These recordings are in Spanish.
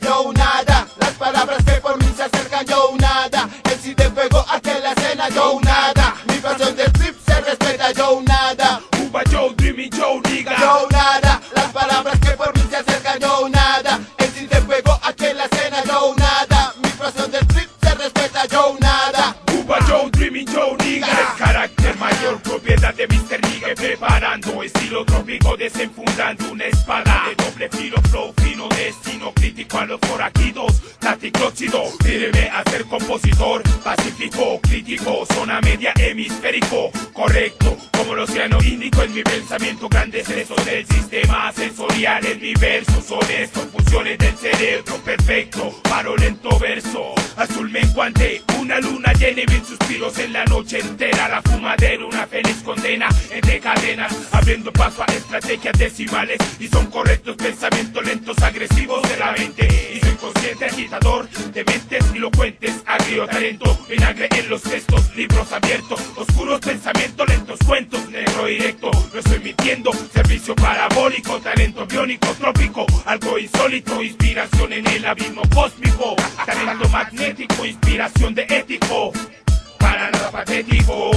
Yo nada, las palabras que por mí se acercan, yo nada. El si te en la escena, yo nada. Cuba Joe, Dreamy Joe, diga. El carácter mayor, propiedad de Mr. Nigga. Preparando estilo trópico, desenfundando una espada. De doble filo, flow fino, destino crítico a los forajidos. Taticlóxido, firme a ser compositor, pacífico, crítico, zona media hemisférico, correcto, como el océano Índico en mi pensamiento, grandes excesos del sistema sensorial en mi verso, son estos funciones del cerebro, perfecto, paro lento verso, azul menguante, una luna llena y mil suspiros en la noche entera, la fumadera, una feliz condena, entre cadenas, abriendo paso a estrategias decimales, y son correctos pensamientos lentos, agresivos de la mente, y soy consciente agitador de mentes elocuentes, agrio talento, vinagre en los textos, libros abiertos, oscuros pensamientos lentos, cuentos, negro directo, no estoy mintiendo, servicio parabólico, talento biónico, trópico, algo insólito, inspiración en el abismo cósmico, talento magnético, inspiración de ético, para nada patético.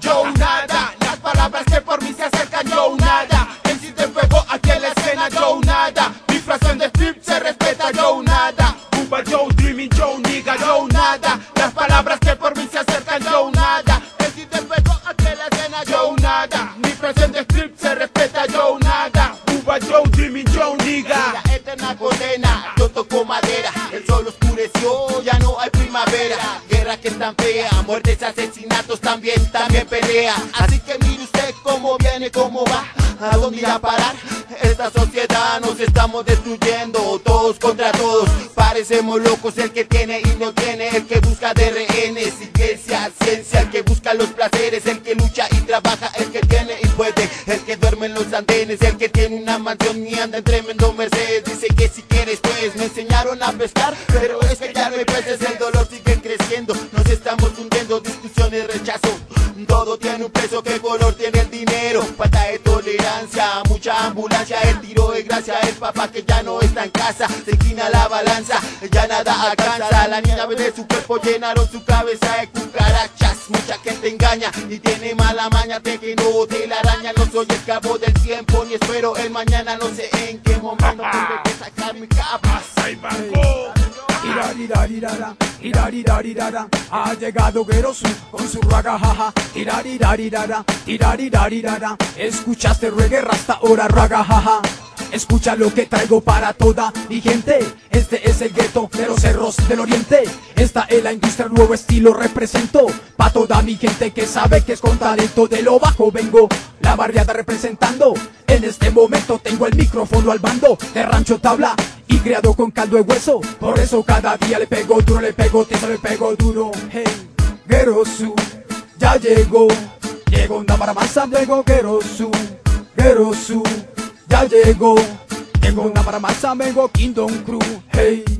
Yo nada, las palabras que por mí se acercan, yo nada. El si te pego aquí en la escena, yo nada. Mi de strip se respeta, yo nada. Cuba Joe, Dreaming Joe, nigga, Yo nada, las palabras que por mí se acercan, yo nada. El si te pego aquí en la escena, yo nada. Mi de yo toco madera, el sol oscureció, ya no hay primavera, guerra que es tan fea, muertes, asesinatos también, también pelea, así que mire usted cómo viene, cómo va, a dónde irá a parar, esta sociedad nos estamos destruyendo, todos contra todos, parecemos locos, el que tiene y no tiene, el que busca de rehenes, iglesia, ciencia, el que busca los placeres, en tremendo Mercedes, dice que si quieres pues me enseñaron a pescar, pero es que hay peces, el dolor sigue creciendo, nos estamos hundiendo, discusiones, rechazo, todo tiene un peso, ¿qué color tiene el dinero? Falta de tolerancia, mucha ambulancia, el tiro de gracia, el papá que ya no está en casa, se inclina la balanza, ya nada alcanza, la niña de su cuerpo llenaron su cabeza de cucarachas, mucha gente engaña y tiene mala maña de que no te la araña, no soy esclavo del tiempo ni espero el mañana, no sé en qué momento tengo que sacar mi capa. Ha llegado Gerosu con su raga jaja. Iraririrarira, iraririrarira, escuchaste reggae hasta ahora raga jaja. Escucha lo que traigo para toda mi gente. Este es el gueto de los cerros del oriente. Esta es la industria, nuevo estilo represento. Pa' toda mi gente que sabe que es con talento de lo bajo vengo. La barriada representando. En este momento tengo el micrófono al bando de Rancho Tabla y creado con caldo de hueso. Por eso cada día le pego duro, le pego tieso, le pego duro. Hey, Gerosu, ya llegó. Llegó una masa, llegó Gerosu. Gerosu, ya llegó. Llegó una masa, vengo Kingdom Crew. Hey.